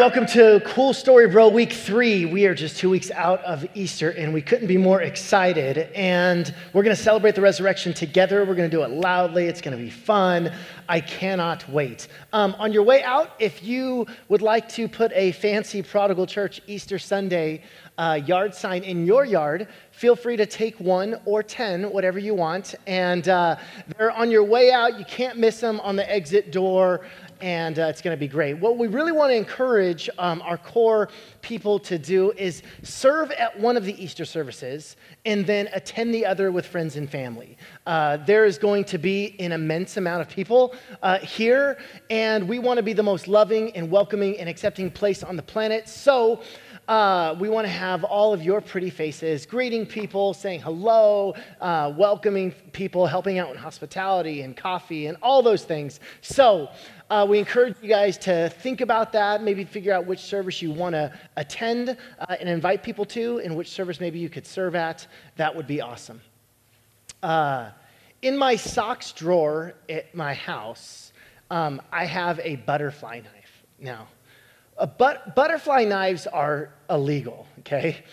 Welcome to Cool Story Bro Week 3. We are just two weeks out of Easter and we couldn't be more excited. And we're going to celebrate the resurrection together. We're going to do it loudly. It's going to be fun. I cannot wait. Um, on your way out, if you would like to put a fancy Prodigal Church Easter Sunday uh, yard sign in your yard, feel free to take one or 10, whatever you want. And uh, they're on your way out. You can't miss them on the exit door and uh, it's going to be great. What we really want to encourage um, our core people to do is serve at one of the Easter services and then attend the other with friends and family. Uh, there is going to be an immense amount of people uh, here, and we want to be the most loving and welcoming and accepting place on the planet. So, uh, we want to have all of your pretty faces greeting people, saying hello, uh, welcoming people, helping out in hospitality and coffee and all those things. So, uh, we encourage you guys to think about that, maybe figure out which service you want to attend uh, and invite people to, and which service maybe you could serve at. That would be awesome. Uh, in my socks drawer at my house, um, I have a butterfly knife. Now, but, butterfly knives are illegal, okay?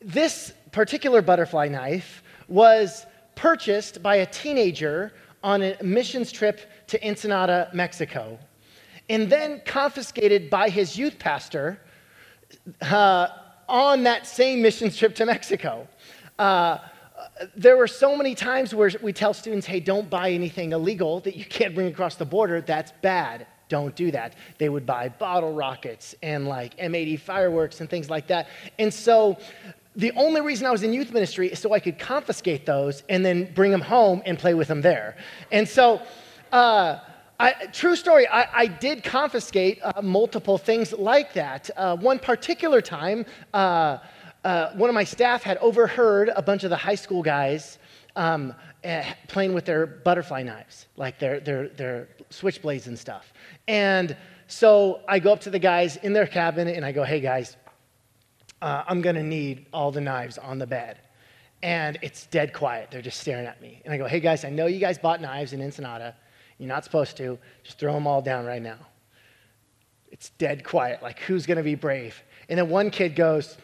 This particular butterfly knife was purchased by a teenager on a missions trip to Ensenada, Mexico, and then confiscated by his youth pastor uh, on that same missions trip to Mexico. Uh, there were so many times where we tell students, hey, don't buy anything illegal that you can't bring across the border. That's bad don't do that. They would buy bottle rockets and like M80 fireworks and things like that. And so the only reason I was in youth ministry is so I could confiscate those and then bring them home and play with them there. And so, uh, I, true story, I, I did confiscate uh, multiple things like that. Uh, one particular time, uh, uh, one of my staff had overheard a bunch of the high school guys um, playing with their butterfly knives, like their, their, their switchblades and stuff. And so I go up to the guys in their cabin and I go, hey guys, uh, I'm gonna need all the knives on the bed. And it's dead quiet. They're just staring at me. And I go, hey guys, I know you guys bought knives in Ensenada. You're not supposed to. Just throw them all down right now. It's dead quiet. Like, who's gonna be brave? And then one kid goes,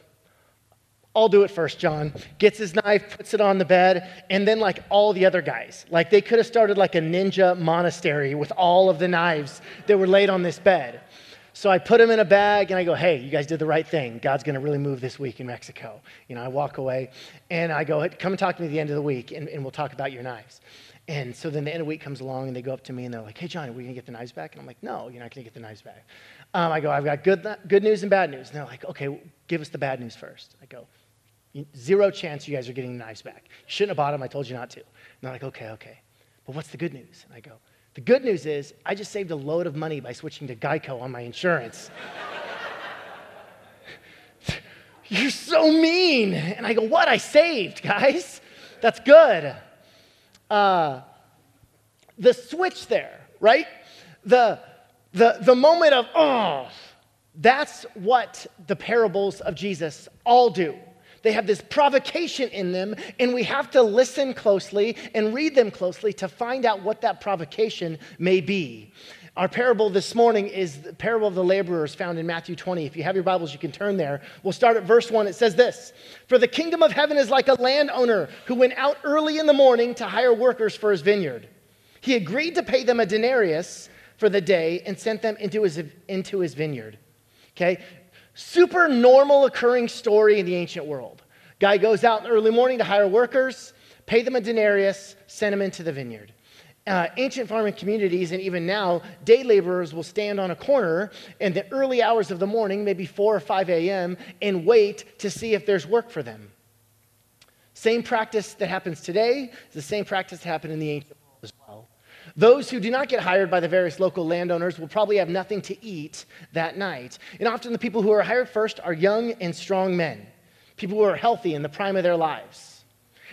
I'll do it first, John. Gets his knife, puts it on the bed, and then, like all the other guys, like they could have started like a ninja monastery with all of the knives that were laid on this bed. So I put them in a bag and I go, hey, you guys did the right thing. God's going to really move this week in Mexico. You know, I walk away and I go, come and talk to me at the end of the week and, and we'll talk about your knives. And so then the end of the week comes along and they go up to me and they're like, hey, John, are we going to get the knives back? And I'm like, no, you're not going to get the knives back. Um, I go, I've got good, good news and bad news. And they're like, okay, give us the bad news first. I go, Zero chance you guys are getting the knives back. You shouldn't have bought them. I told you not to. And they're like, okay, okay. But what's the good news? And I go, the good news is I just saved a load of money by switching to Geico on my insurance. You're so mean. And I go, what? I saved, guys. That's good. Uh, the switch there, right? The, the, the moment of, oh, that's what the parables of Jesus all do. They have this provocation in them, and we have to listen closely and read them closely to find out what that provocation may be. Our parable this morning is the parable of the laborers found in Matthew 20. If you have your Bibles, you can turn there. We'll start at verse 1. It says this For the kingdom of heaven is like a landowner who went out early in the morning to hire workers for his vineyard. He agreed to pay them a denarius for the day and sent them into his, into his vineyard. Okay? Super normal occurring story in the ancient world. Guy goes out in the early morning to hire workers, pay them a denarius, send them into the vineyard. Uh, ancient farming communities, and even now, day laborers will stand on a corner in the early hours of the morning, maybe 4 or 5 a.m., and wait to see if there's work for them. Same practice that happens today is the same practice that happened in the ancient world as well. Those who do not get hired by the various local landowners will probably have nothing to eat that night. And often the people who are hired first are young and strong men, people who are healthy in the prime of their lives.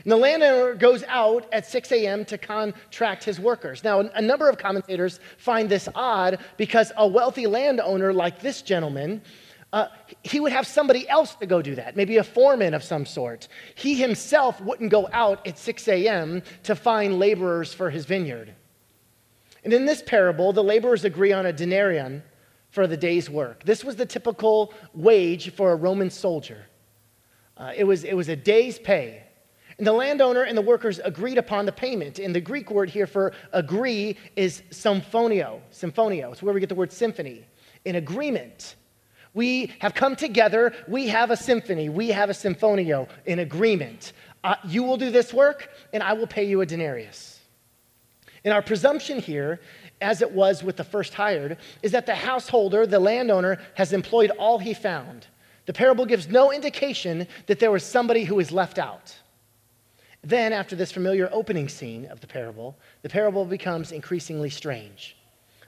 And the landowner goes out at 6 a.m. to contract his workers. Now, a number of commentators find this odd because a wealthy landowner like this gentleman, uh, he would have somebody else to go do that, maybe a foreman of some sort. He himself wouldn't go out at 6 a.m. to find laborers for his vineyard. And in this parable, the laborers agree on a denarian for the day's work. This was the typical wage for a Roman soldier. Uh, it, was, it was a day's pay. And the landowner and the workers agreed upon the payment. And the Greek word here for agree is symphonio. Symphonio. It's where we get the word symphony. In agreement. We have come together. We have a symphony. We have a symphonio in agreement. Uh, you will do this work, and I will pay you a denarius. And our presumption here, as it was with the first hired, is that the householder, the landowner, has employed all he found. The parable gives no indication that there was somebody who was left out. Then, after this familiar opening scene of the parable, the parable becomes increasingly strange.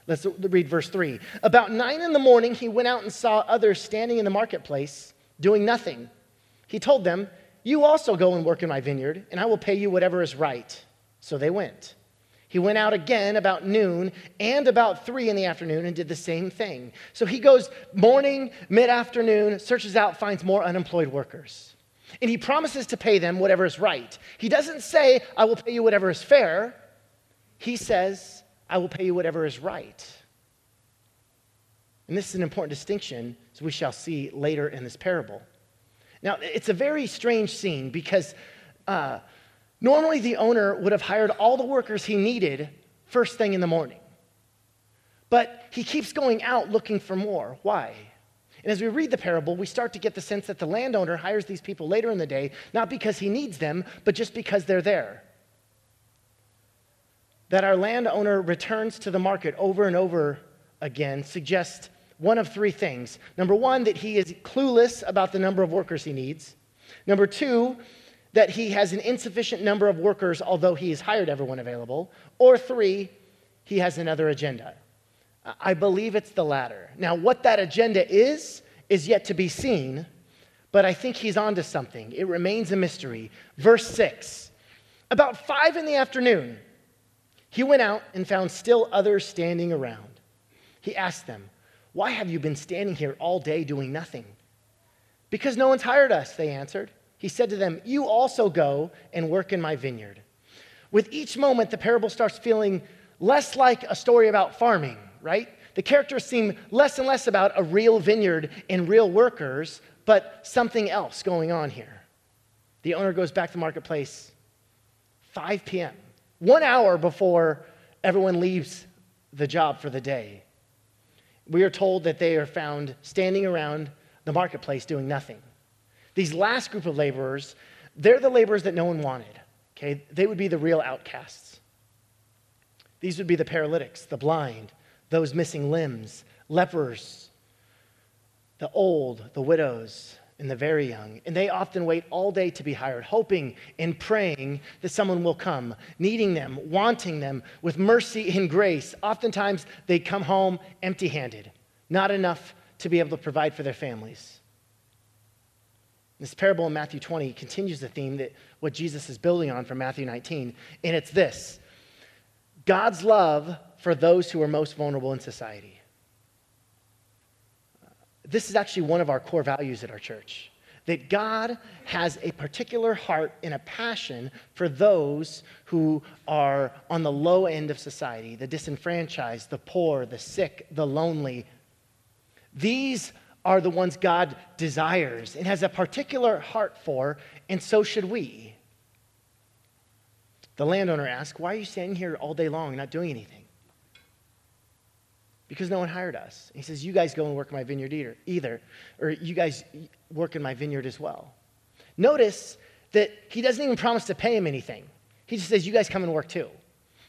Let's read verse 3. About nine in the morning, he went out and saw others standing in the marketplace doing nothing. He told them, You also go and work in my vineyard, and I will pay you whatever is right. So they went. He went out again about noon and about three in the afternoon and did the same thing. So he goes morning, mid afternoon, searches out, finds more unemployed workers. And he promises to pay them whatever is right. He doesn't say, I will pay you whatever is fair. He says, I will pay you whatever is right. And this is an important distinction, as we shall see later in this parable. Now, it's a very strange scene because uh, normally the owner would have hired all the workers he needed first thing in the morning. But he keeps going out looking for more. Why? And as we read the parable, we start to get the sense that the landowner hires these people later in the day, not because he needs them, but just because they're there. That our landowner returns to the market over and over again suggests one of three things. Number one, that he is clueless about the number of workers he needs. Number two, that he has an insufficient number of workers, although he has hired everyone available. Or three, he has another agenda. I believe it's the latter. Now, what that agenda is, is yet to be seen, but I think he's onto something. It remains a mystery. Verse 6 About five in the afternoon, he went out and found still others standing around. He asked them, Why have you been standing here all day doing nothing? Because no one's hired us, they answered. He said to them, You also go and work in my vineyard. With each moment, the parable starts feeling less like a story about farming right? The characters seem less and less about a real vineyard and real workers, but something else going on here. The owner goes back to the marketplace 5 p.m., one hour before everyone leaves the job for the day. We are told that they are found standing around the marketplace doing nothing. These last group of laborers, they're the laborers that no one wanted. Okay? They would be the real outcasts. These would be the paralytics, the blind, those missing limbs, lepers, the old, the widows, and the very young. And they often wait all day to be hired, hoping and praying that someone will come, needing them, wanting them with mercy and grace. Oftentimes, they come home empty handed, not enough to be able to provide for their families. This parable in Matthew 20 continues the theme that what Jesus is building on from Matthew 19, and it's this God's love for those who are most vulnerable in society. This is actually one of our core values at our church that God has a particular heart and a passion for those who are on the low end of society the disenfranchised, the poor, the sick, the lonely. These are the ones God desires and has a particular heart for, and so should we. The landowner asks, Why are you standing here all day long not doing anything? Because no one hired us. He says, You guys go and work in my vineyard either, either, or you guys work in my vineyard as well. Notice that he doesn't even promise to pay him anything. He just says, You guys come and work too.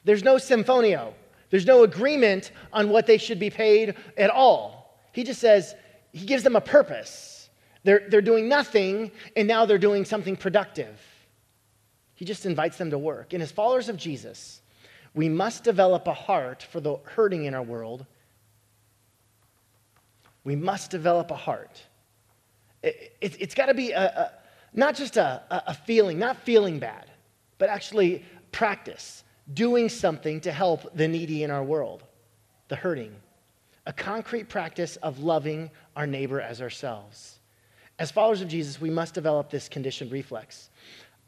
There's no symphonio, there's no agreement on what they should be paid at all. He just says, He gives them a purpose. They're, they're doing nothing, and now they're doing something productive. He just invites them to work. And as followers of Jesus, we must develop a heart for the hurting in our world. We must develop a heart. It, has it, got to be a, a, not just a, a feeling, not feeling bad, but actually practice, doing something to help the needy in our world, the hurting. A concrete practice of loving our neighbor as ourselves. As followers of Jesus, we must develop this conditioned reflex.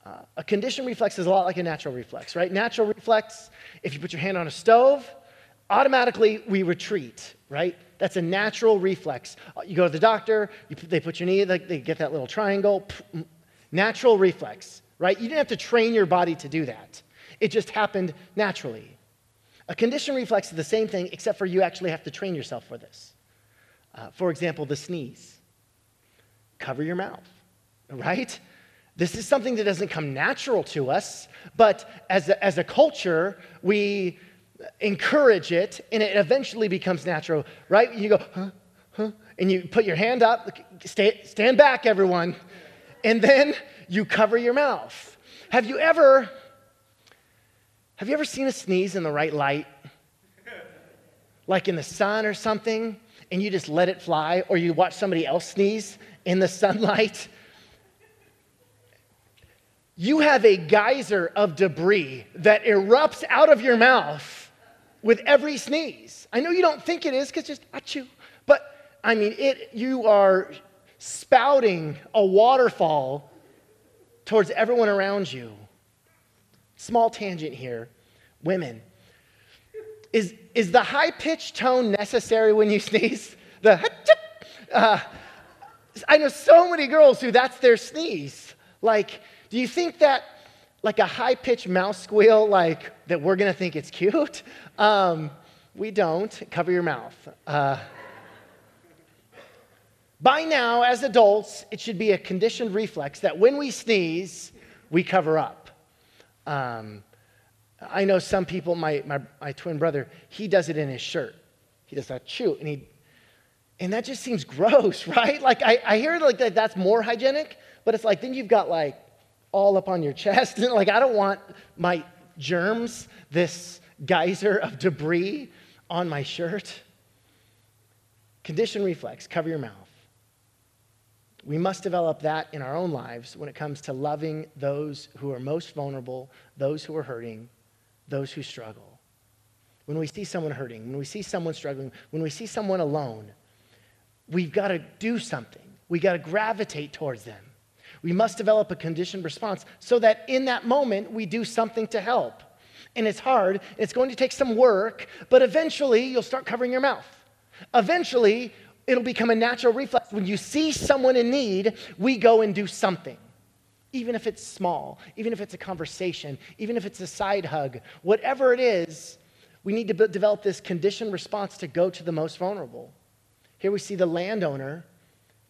Uh, a conditioned reflex is a lot like a natural reflex, right? Natural reflex, if you put your hand on a stove, automatically we retreat, right? That's a natural reflex. Uh, you go to the doctor, you, they put your knee, they, they get that little triangle. Natural reflex, right? You didn't have to train your body to do that. It just happened naturally. A conditioned reflex is the same thing, except for you actually have to train yourself for this. Uh, for example, the sneeze. Cover your mouth, right? This is something that doesn't come natural to us, but as a, as a culture, we encourage it and it eventually becomes natural, right? You go, huh, huh, and you put your hand up, stay, stand back, everyone, and then you cover your mouth. Have you ever, have you ever seen a sneeze in the right light? Like in the sun or something, and you just let it fly, or you watch somebody else sneeze in the sunlight? You have a geyser of debris that erupts out of your mouth with every sneeze. I know you don't think it is because just achoo, but I mean, it, you are spouting a waterfall towards everyone around you. Small tangent here. Women, is, is the high pitched tone necessary when you sneeze? The uh, I know so many girls who that's their sneeze. Like, do you think that, like a high pitched mouse squeal, like that we're gonna think it's cute? Um, we don't. Cover your mouth. Uh, by now, as adults, it should be a conditioned reflex that when we sneeze, we cover up. Um, I know some people, my, my, my, twin brother, he does it in his shirt. He does that chew, and he, and that just seems gross, right? Like I, I hear like that that's more hygienic, but it's like then you've got like all up on your chest, and like I don't want my germs, this geyser of debris on my shirt. Condition reflex, cover your mouth. We must develop that in our own lives when it comes to loving those who are most vulnerable, those who are hurting, those who struggle. When we see someone hurting, when we see someone struggling, when we see someone alone, we've got to do something. We've got to gravitate towards them. We must develop a conditioned response so that in that moment we do something to help. And it's hard, it's going to take some work, but eventually you'll start covering your mouth. Eventually, it'll become a natural reflex. When you see someone in need, we go and do something. Even if it's small, even if it's a conversation, even if it's a side hug, whatever it is, we need to b- develop this conditioned response to go to the most vulnerable. Here we see the landowner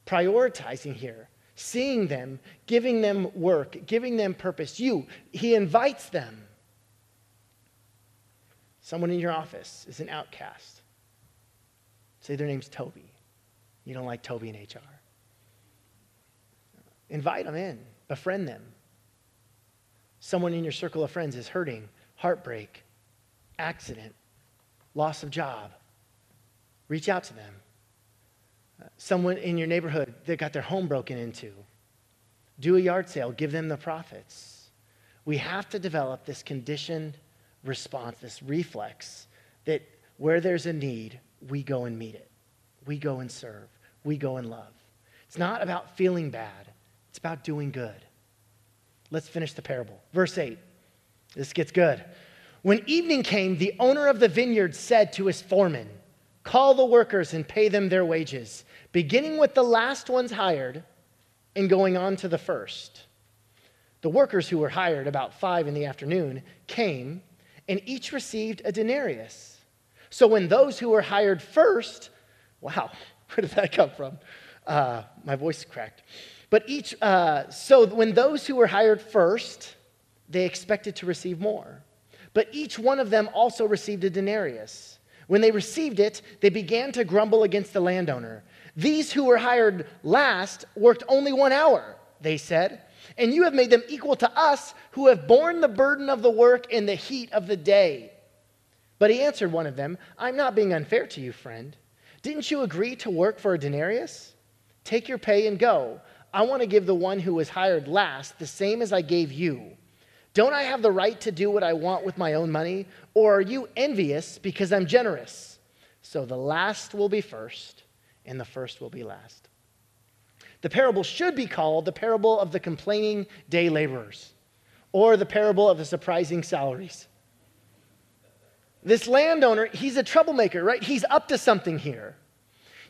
prioritizing here, seeing them, giving them work, giving them purpose. You, he invites them. Someone in your office is an outcast. Say their name's Toby. You don't like Toby in HR. Invite them in, befriend them. Someone in your circle of friends is hurting, heartbreak, accident, loss of job. Reach out to them. someone in your neighborhood that got their home broken into. Do a yard sale, give them the profits. We have to develop this conditioned response, this reflex that where there's a need, we go and meet it. We go and serve we go and love. It's not about feeling bad, it's about doing good. Let's finish the parable. Verse 8. This gets good. When evening came, the owner of the vineyard said to his foreman, Call the workers and pay them their wages, beginning with the last ones hired and going on to the first. The workers who were hired about five in the afternoon came, and each received a denarius. So when those who were hired first, wow, Where did that come from? Uh, my voice cracked. But each, uh, so when those who were hired first, they expected to receive more. But each one of them also received a denarius. When they received it, they began to grumble against the landowner. These who were hired last worked only one hour, they said, and you have made them equal to us who have borne the burden of the work in the heat of the day. But he answered one of them, I'm not being unfair to you, friend. Didn't you agree to work for a denarius? Take your pay and go. I want to give the one who was hired last the same as I gave you. Don't I have the right to do what I want with my own money? Or are you envious because I'm generous? So the last will be first, and the first will be last. The parable should be called the parable of the complaining day laborers, or the parable of the surprising salaries. This landowner, he's a troublemaker, right? He's up to something here.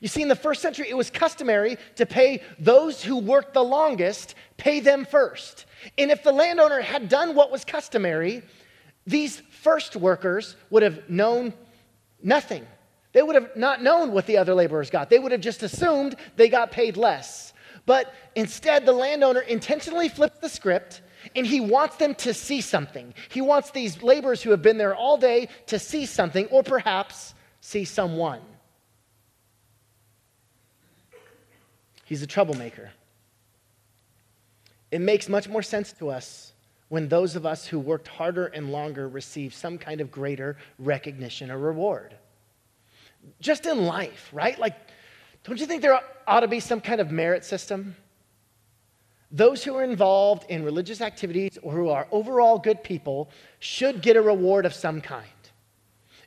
You see, in the first century, it was customary to pay those who worked the longest, pay them first. And if the landowner had done what was customary, these first workers would have known nothing. They would have not known what the other laborers got. They would have just assumed they got paid less. But instead, the landowner intentionally flipped the script and he wants them to see something. He wants these laborers who have been there all day to see something or perhaps see someone. He's a troublemaker. It makes much more sense to us when those of us who worked harder and longer receive some kind of greater recognition or reward. Just in life, right? Like, don't you think there ought to be some kind of merit system? Those who are involved in religious activities or who are overall good people should get a reward of some kind.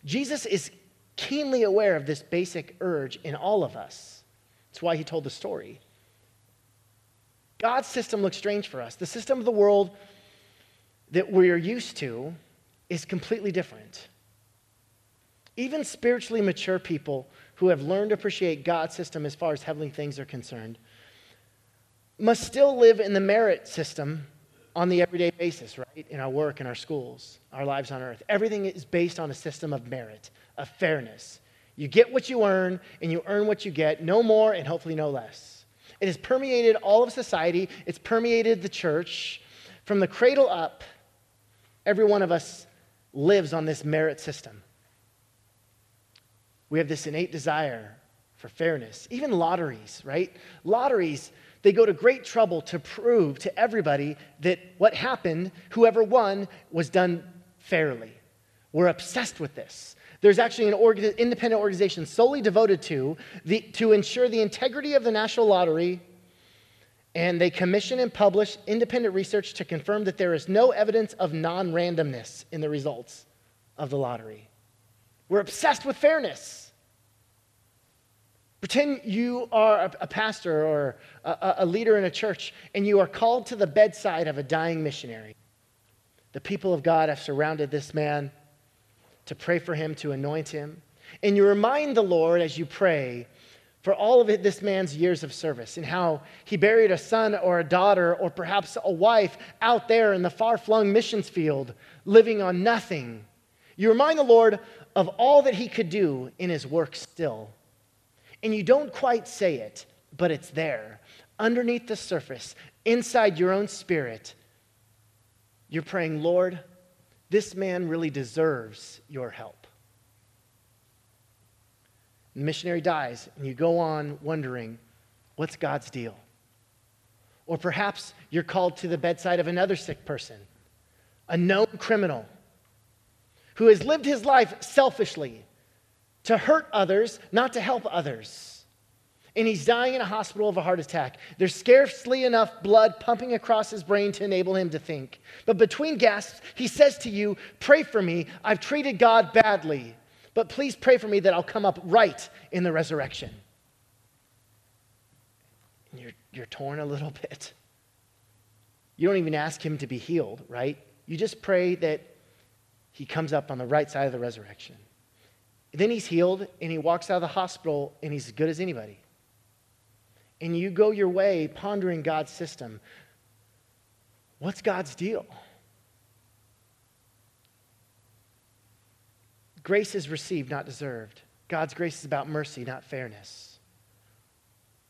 Jesus is keenly aware of this basic urge in all of us. That's why he told the story. God's system looks strange for us. The system of the world that we are used to is completely different. Even spiritually mature people who have learned to appreciate God's system as far as heavenly things are concerned must still live in the merit system on the everyday basis, right? In our work, in our schools, our lives on earth. Everything is based on a system of merit, of fairness. You get what you earn, and you earn what you get, no more and hopefully no less. It has permeated all of society, it's permeated the church. From the cradle up, every one of us lives on this merit system. We have this innate desire for fairness. Even lotteries, right? Lotteries, they go to great trouble to prove to everybody that what happened, whoever won, was done fairly. We're obsessed with this. There's actually an orga- independent organization solely devoted to, the, to ensure the integrity of the national lottery, and they commission and publish independent research to confirm that there is no evidence of non randomness in the results of the lottery. We're obsessed with fairness. Pretend you are a, pastor or a, a leader in a church and you are called to the bedside of a dying missionary. The people of God have surrounded this man to pray for him, to anoint him. And you remind the Lord as you pray for all of this man's years of service and how he buried a son or a daughter or perhaps a wife out there in the far flung missions field, living on nothing. You remind the Lord of all that he could do in his work still. And you don't quite say it, but it's there. Underneath the surface, inside your own spirit, you're praying, Lord, this man really deserves your help. The missionary dies, and you go on wondering, what's God's deal? Or perhaps you're called to the bedside of another sick person, a known criminal who has lived his life selfishly to hurt others, not to help others. And he's dying in a hospital of a heart attack. There's scarcely enough blood pumping across his brain to enable him to think. But between gasps, he says to you, Pray for me. I've treated God badly. But please pray for me that I'll come up right in the resurrection. And you're, you're torn a little bit. You don't even ask him to be healed, right? You just pray that he comes up on the right side of the resurrection. Then he's healed and he walks out of the hospital and he's as good as anybody. And you go your way pondering God's system. What's God's deal? Grace is received, not deserved. God's grace is about mercy, not fairness.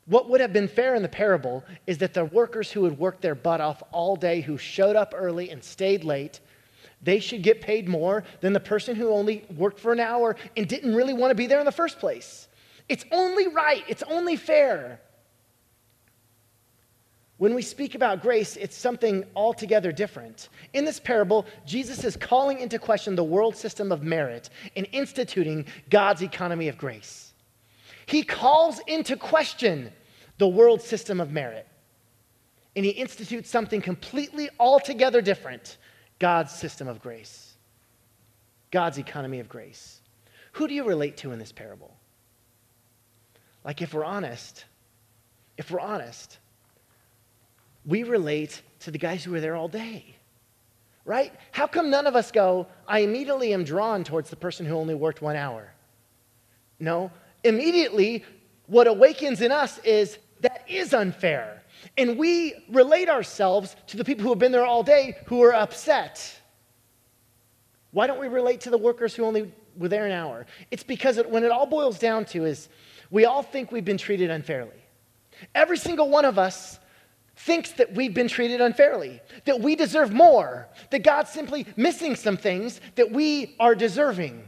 What would have been fair in the parable is that the workers who had worked their butt off all day, who showed up early and stayed late, they should get paid more than the person who only worked for an hour and didn't really want to be there in the first place. It's only right, it's only fair. When we speak about grace, it's something altogether different. In this parable, Jesus is calling into question the world system of merit and instituting God's economy of grace. He calls into question the world system of merit, and he institutes something completely altogether different God's system of grace, God's economy of grace. Who do you relate to in this parable? Like, if we're honest, if we're honest, we relate to the guys who were there all day, right? How come none of us go, I immediately am drawn towards the person who only worked one hour? No, immediately what awakens in us is that is unfair. And we relate ourselves to the people who have been there all day who are upset. Why don't we relate to the workers who only were there an hour? It's because it, when it all boils down to is we all think we've been treated unfairly. Every single one of us thinks that we've been treated unfairly, that we deserve more, that God's simply missing some things that we are deserving.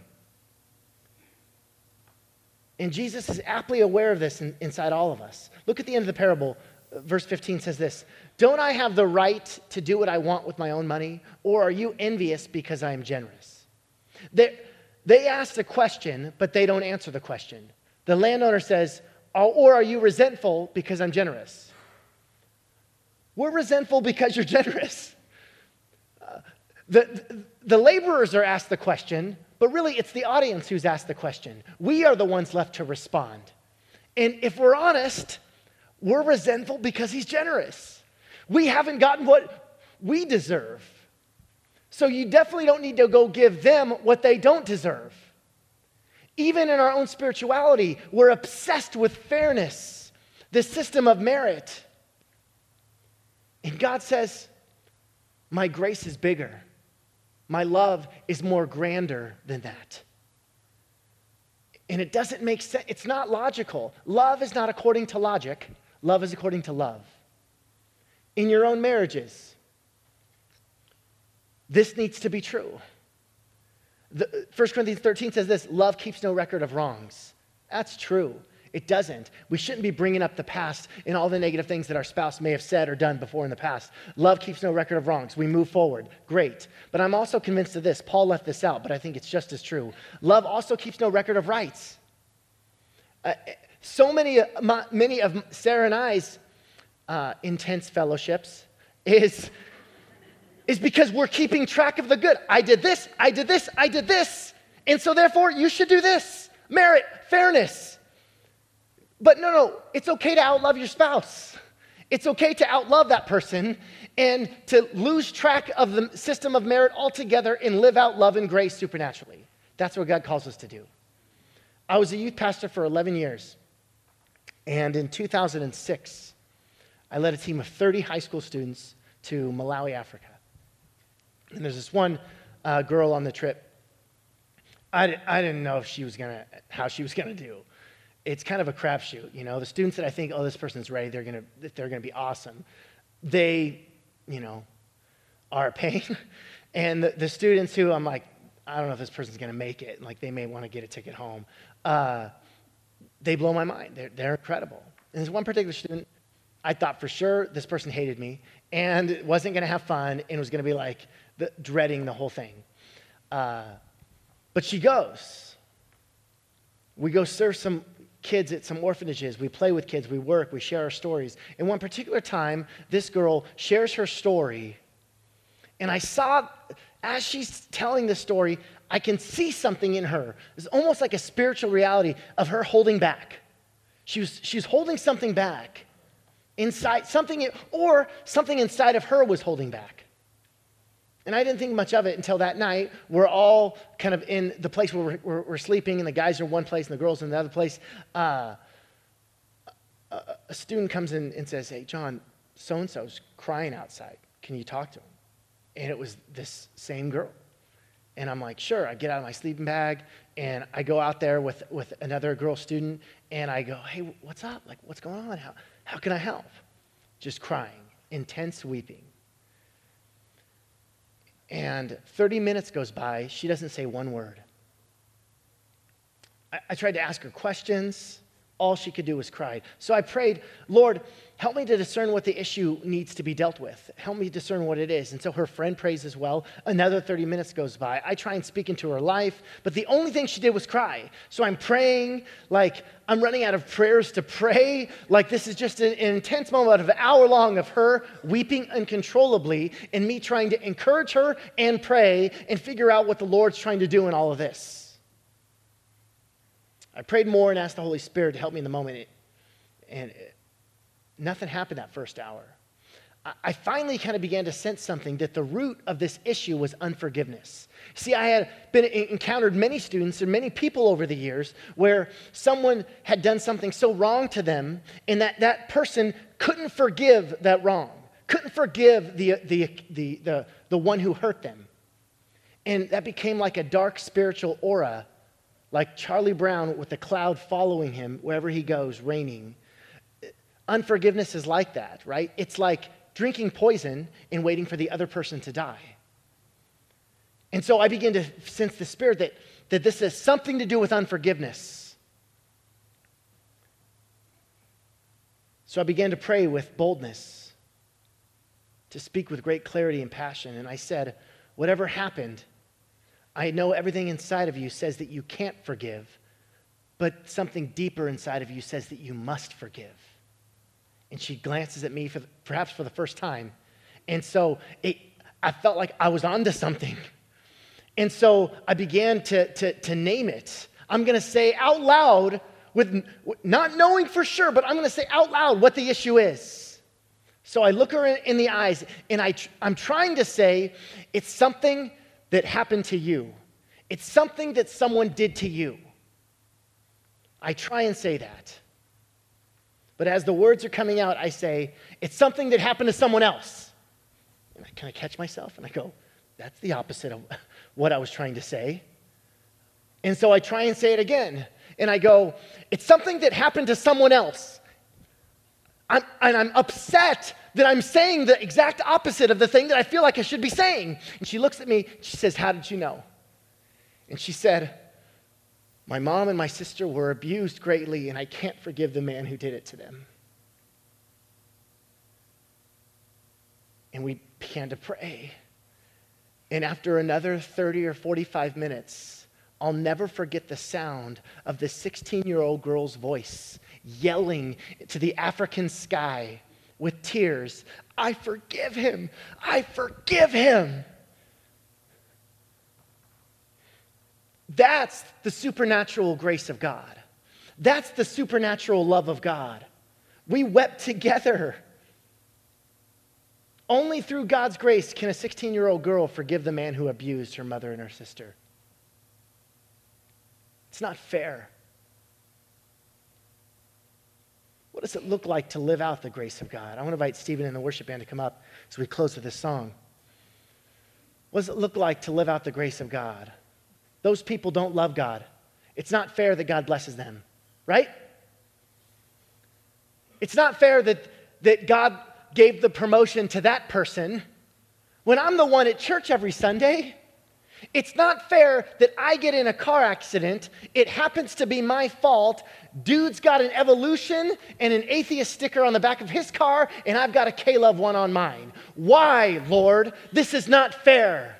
And Jesus is aptly aware of this in, inside all of us. Look at the end of the parable. Verse 15 says this Don't I have the right to do what I want with my own money? Or are you envious because I am generous? They, they ask the question, but they don't answer the question. The landowner says, oh, Or are you resentful because I'm generous? We're resentful because you're generous. Uh, the, the laborers are asked the question, but really it's the audience who's asked the question. We are the ones left to respond. And if we're honest, we're resentful because he's generous. We haven't gotten what we deserve. So you definitely don't need to go give them what they don't deserve. Even in our own spirituality, we're obsessed with fairness, the system of merit. And God says, My grace is bigger. My love is more grander than that. And it doesn't make sense. It's not logical. Love is not according to logic, love is according to love. In your own marriages, this needs to be true. The, 1 Corinthians 13 says this love keeps no record of wrongs. That's true. It doesn't. We shouldn't be bringing up the past and all the negative things that our spouse may have said or done before in the past. Love keeps no record of wrongs. We move forward. Great. But I'm also convinced of this. Paul left this out, but I think it's just as true. Love also keeps no record of rights. Uh, so many, my, many of Sarah and I's uh, intense fellowships is, is because we're keeping track of the good. I did this, I did this, I did this. And so therefore, you should do this. Merit, fairness. But no, no, it's okay to outlove your spouse. It's okay to outlove that person and to lose track of the system of merit altogether and live out love and grace supernaturally. That's what God calls us to do. I was a youth pastor for 11 years. And in 2006, I led a team of 30 high school students to Malawi, Africa. And there's this one uh, girl on the trip. I, I didn't know if she was gonna, how she was going to do it's kind of a crapshoot. You know, the students that I think, oh, this person's ready, they're gonna, they're gonna be awesome. They, you know, are a pain. and the, the, students who I'm like, I don't know if this person's gonna make it. Like they may want to get a ticket home. Uh, they blow my mind. They're, they're incredible. And there's one particular student, I thought for sure this person hated me and wasn't gonna have fun and was gonna be like the, dreading the whole thing. Uh, but she goes. We go serve some kids at some orphanages. We play with kids. We work. We share our stories. And one particular time, this girl shares her story. And I saw, as she's telling the story, I can see something in her. It's almost like a spiritual reality of her holding back. She was, she's holding something back inside, something, or something inside of her was holding back. And I didn't think much of it until that night. We're all kind of in the place where we're, we're, we're sleeping, and the guys are in one place and the girls in the other place. Uh, a, a student comes in and says, Hey, John, so and so's crying outside. Can you talk to him? And it was this same girl. And I'm like, Sure. I get out of my sleeping bag and I go out there with, with another girl student and I go, Hey, what's up? Like, what's going on? How, how can I help? Just crying, intense weeping. And 30 minutes goes by, she doesn't say one word. I, I, tried to ask her questions. All she could do was cry. So I prayed, Lord, help me to discern what the issue needs to be dealt with. Help me discern what it is. And so her friend prays as well. Another 30 minutes goes by. I try and speak into her life, but the only thing she did was cry. So I'm praying, like I'm running out of prayers to pray. Like this is just an, intense moment of an hour long of her weeping uncontrollably and me trying to encourage her and pray and figure out what the Lord's trying to do in all of this. I prayed more and asked the Holy Spirit to help me in the moment. And nothing happened that first hour. I finally kind of began to sense something that the root of this issue was unforgiveness. See, I had been encountered many students and many people over the years where someone had done something so wrong to them, and that that person couldn't forgive that wrong, couldn't forgive the, the, the, the, the one who hurt them. And that became like a dark spiritual aura, like Charlie Brown with the cloud following him wherever he goes, raining. Unforgiveness is like that, right? It's like drinking poison and waiting for the other person to die. And so I begin to sense the Spirit that, that this has something to do with unforgiveness. So I began to pray with boldness, to speak with great clarity and passion. And I said, Whatever happened, I know everything inside of you says that you can't forgive, but something deeper inside of you says that you must forgive. And she glances at me, for, perhaps for the first time. And so it, I felt like I was onto something. And so I began to, to, to name it. I'm going to say out loud, with not knowing for sure, but I'm going to say out loud what the issue is. So I look her in, in the eyes and I, I'm trying to say it's something that happened to you, it's something that someone did to you. I try and say that. But as the words are coming out, I say, it's something that happened to someone else. And I kind of catch myself and I go, that's the opposite of what I was trying to say. And so I try and say it again. And I go, it's something that happened to someone else. I'm, and I'm upset that I'm saying the exact opposite of the thing that I feel like I should be saying. And she looks at me, she says, How did you know? And she said, My mom and my sister were abused greatly, and I can't forgive the man who did it to them. And we began to pray. And after another 30 or 45 minutes, I'll never forget the sound of the 16 year old girl's voice yelling to the African sky with tears, I forgive him. I forgive him. That's the supernatural grace of God. That's the supernatural love of God. We wept together. Only through God's grace can a 16 year old girl forgive the man who abused her mother and her sister. It's not fair. What does it look like to live out the grace of God? I want to invite Stephen and the worship band to come up as we close with this song. What does it look like to live out the grace of God? Those people don't love God. It's not fair that God blesses them, right? It's not fair that, that God gave the promotion to that person when I'm the one at church every Sunday. It's not fair that I get in a car accident, it happens to be my fault. Dude's got an evolution and an atheist sticker on the back of his car, and I've got a K Love one on mine. Why, Lord? This is not fair.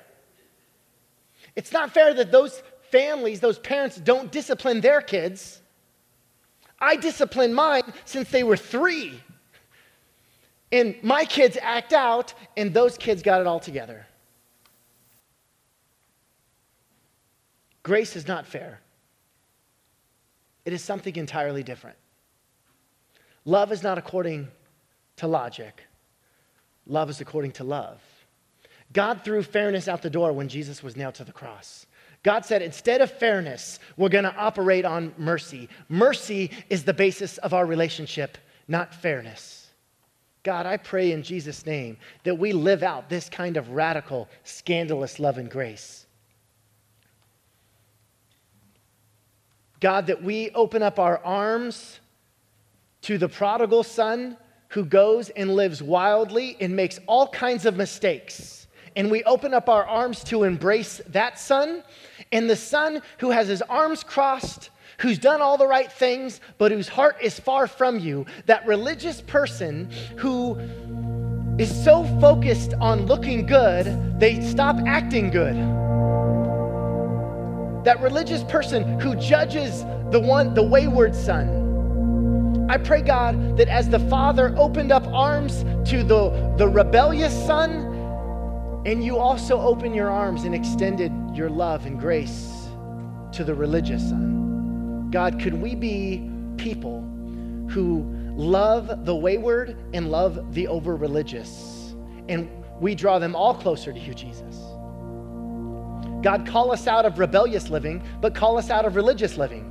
It's not fair that those families, those parents, don't discipline their kids. I disciplined mine since they were three. And my kids act out, and those kids got it all together. Grace is not fair, it is something entirely different. Love is not according to logic, love is according to love. God threw fairness out the door when Jesus was nailed to the cross. God said, instead of fairness, we're going to operate on mercy. Mercy is the basis of our relationship, not fairness. God, I pray in Jesus' name that we live out this kind of radical, scandalous love and grace. God, that we open up our arms to the prodigal son who goes and lives wildly and makes all kinds of mistakes. And we open up our arms to embrace that son and the son who has his arms crossed who's done all the right things, but whose heart is far from you, that religious person who is so focused on looking good, they stop acting good. That religious person who judges the one, the wayward son. I pray, God, that as the Father opened up arms to the, the rebellious son, and you also open your arms and extended your love and grace to the religious son. God, could we be people who love the wayward and love the over religious. And we draw them all closer to you, Jesus. God, call us out of rebellious living, but call us out of religious living.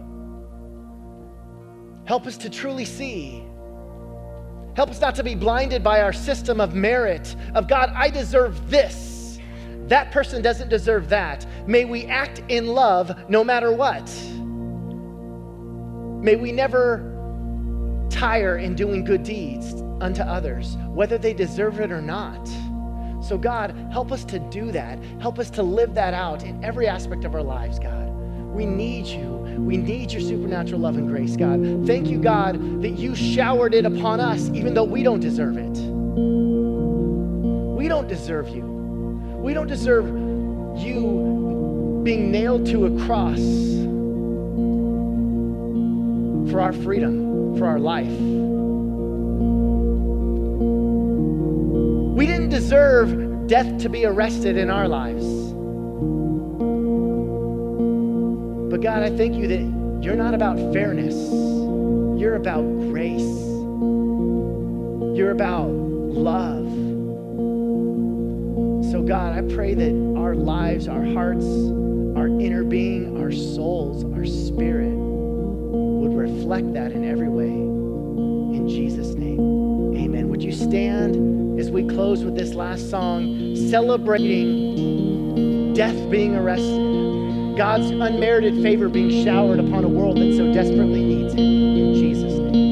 Help us to truly see. Help us not to be blinded by our system of merit, of God, I deserve this. That person doesn't deserve that. May we act in love no matter what. May we never tire in doing good deeds unto others, whether they deserve it or not. So, God, help us to do that. Help us to live that out in every aspect of our lives, God. We need you. We need your supernatural love and grace, God. Thank you, God, that you showered it upon us, even though we don't deserve it. We don't deserve you. We don't deserve you being nailed to a cross for our freedom, for our life. We didn't deserve death to be arrested in our lives. But God, I thank you that you're not about fairness, you're about grace, you're about love. So, God, I pray that our lives, our hearts, our inner being, our souls, our spirit would reflect that in every way. In Jesus' name, amen. Would you stand? as we close with this last song, celebrating death being arrested, God's unmerited favor being showered upon a world that so desperately needs it. In Jesus' name.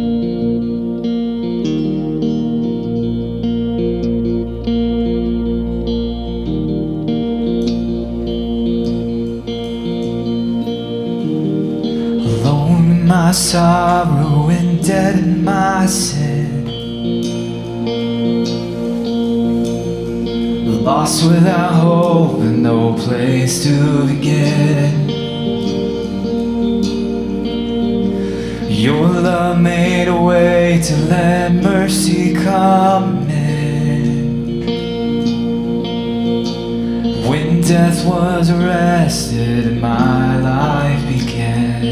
Alone in my sorrow and dead in my sin. Lost without hope and no place to begin. Your love made a way to let mercy come in. When death was arrested my life began.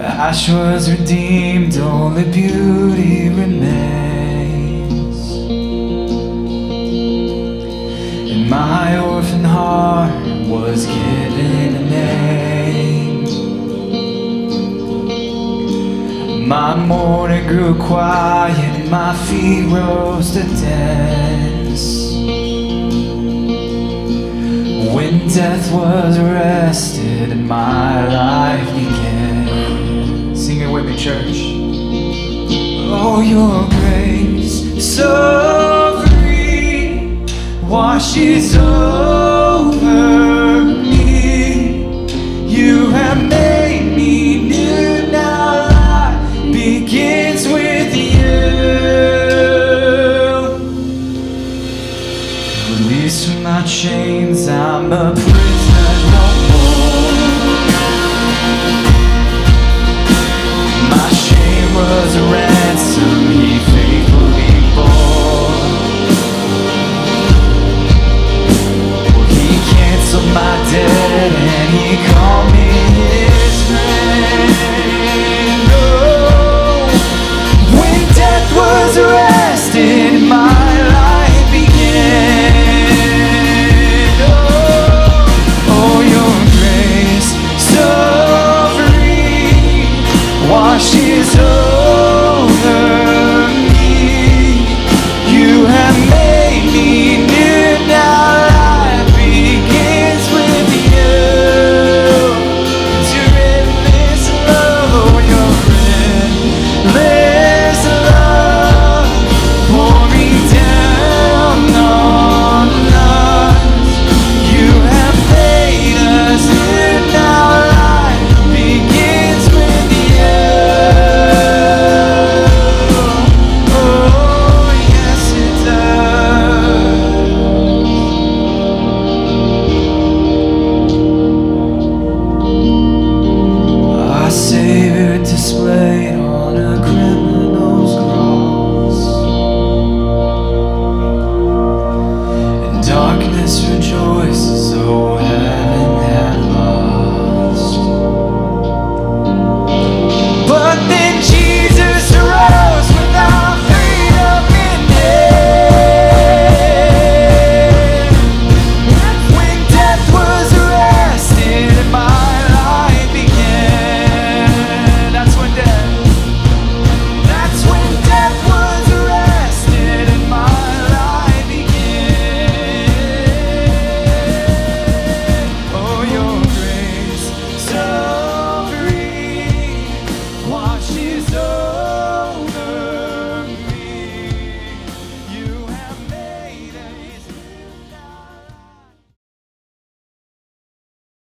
Ash was redeemed, only beauty remained. My orphan heart was given a name. My morning grew quiet, my feet rose to dance. When death was arrested and my life began. Sing it with me, church. Oh, your grace, so washes over me. You have made me new. Now life begins with you. Released from my chains, I'm a